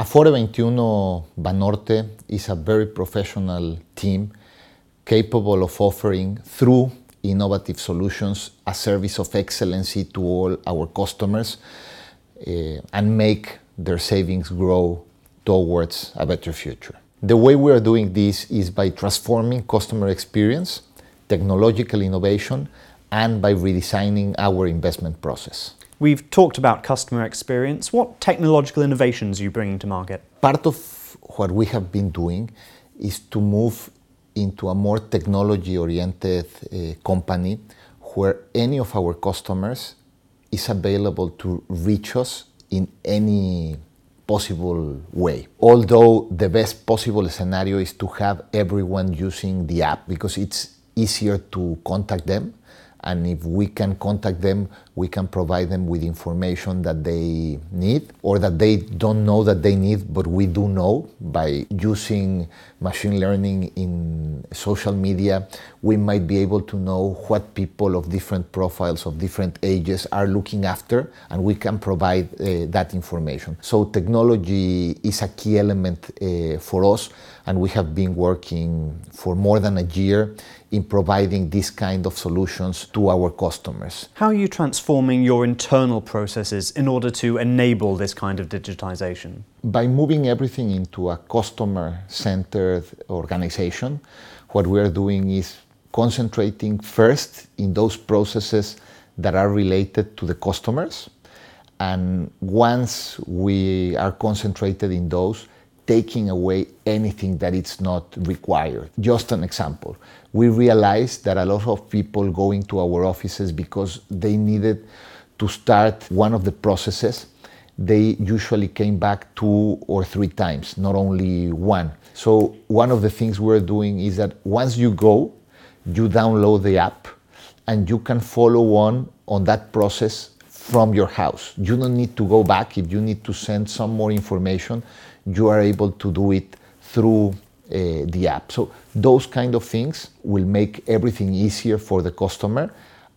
Afore 21 Banorte is a very professional team capable of offering through innovative solutions a service of excellency to all our customers uh, and make their savings grow towards a better future. The way we are doing this is by transforming customer experience, technological innovation, and by redesigning our investment process. We've talked about customer experience. What technological innovations are you bringing to market? Part of what we have been doing is to move into a more technology oriented uh, company where any of our customers is available to reach us in any possible way. Although the best possible scenario is to have everyone using the app because it's easier to contact them and if we can contact them, we can provide them with information that they need or that they don't know that they need, but we do know by using machine learning in social media. We might be able to know what people of different profiles, of different ages are looking after, and we can provide uh, that information. So, technology is a key element uh, for us, and we have been working for more than a year in providing this kind of solutions to our customers. How you transforming your internal processes in order to enable this kind of digitization? By moving everything into a customer centered organization, what we are doing is concentrating first in those processes that are related to the customers. And once we are concentrated in those, taking away anything that is not required. Just an example. We realized that a lot of people go into our offices because they needed to start one of the processes. They usually came back two or three times, not only one. So, one of the things we're doing is that once you go, you download the app and you can follow on on that process from your house. You don't need to go back if you need to send some more information you are able to do it through uh, the app. So those kind of things will make everything easier for the customer.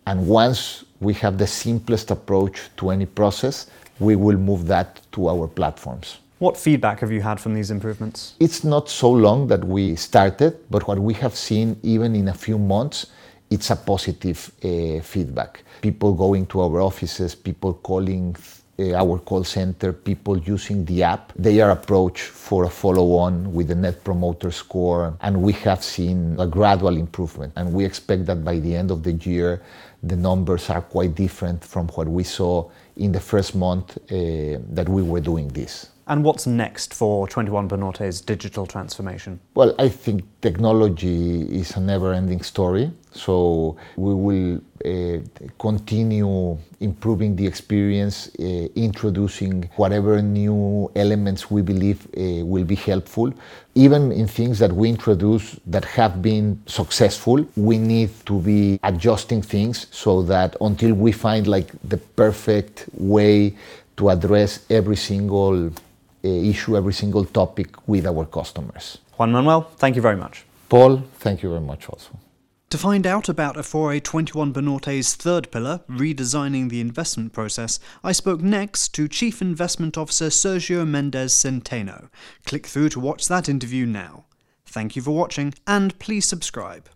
And once we have the simplest approach to any process, we will move that to our platforms. What feedback have you had from these improvements? It's not so long that we started, but what we have seen even in a few months, it's a positive uh, feedback. People going to our offices, people calling uh, our call center, people using the app, they are approached for a follow on with the net promoter score. And we have seen a gradual improvement. And we expect that by the end of the year, the numbers are quite different from what we saw in the first month uh, that we were doing this. And what's next for 21 Banorte's digital transformation? Well, I think technology is a never ending story. So we will uh, continue improving the experience, uh, introducing whatever new elements we believe uh, will be helpful. Even in things that we introduce that have been successful, we need to be adjusting things so that until we find like the perfect way to address every single Uh, issue, every single topic with our customers. Juan Manuel, thank you very much. Paul, thank you very much also. To find out about Afore 21 Banorte's third pillar, redesigning the investment process, I spoke next to Chief Investment Officer Sergio Mendez Centeno. Click through to watch that interview now. Thank you for watching, and please subscribe.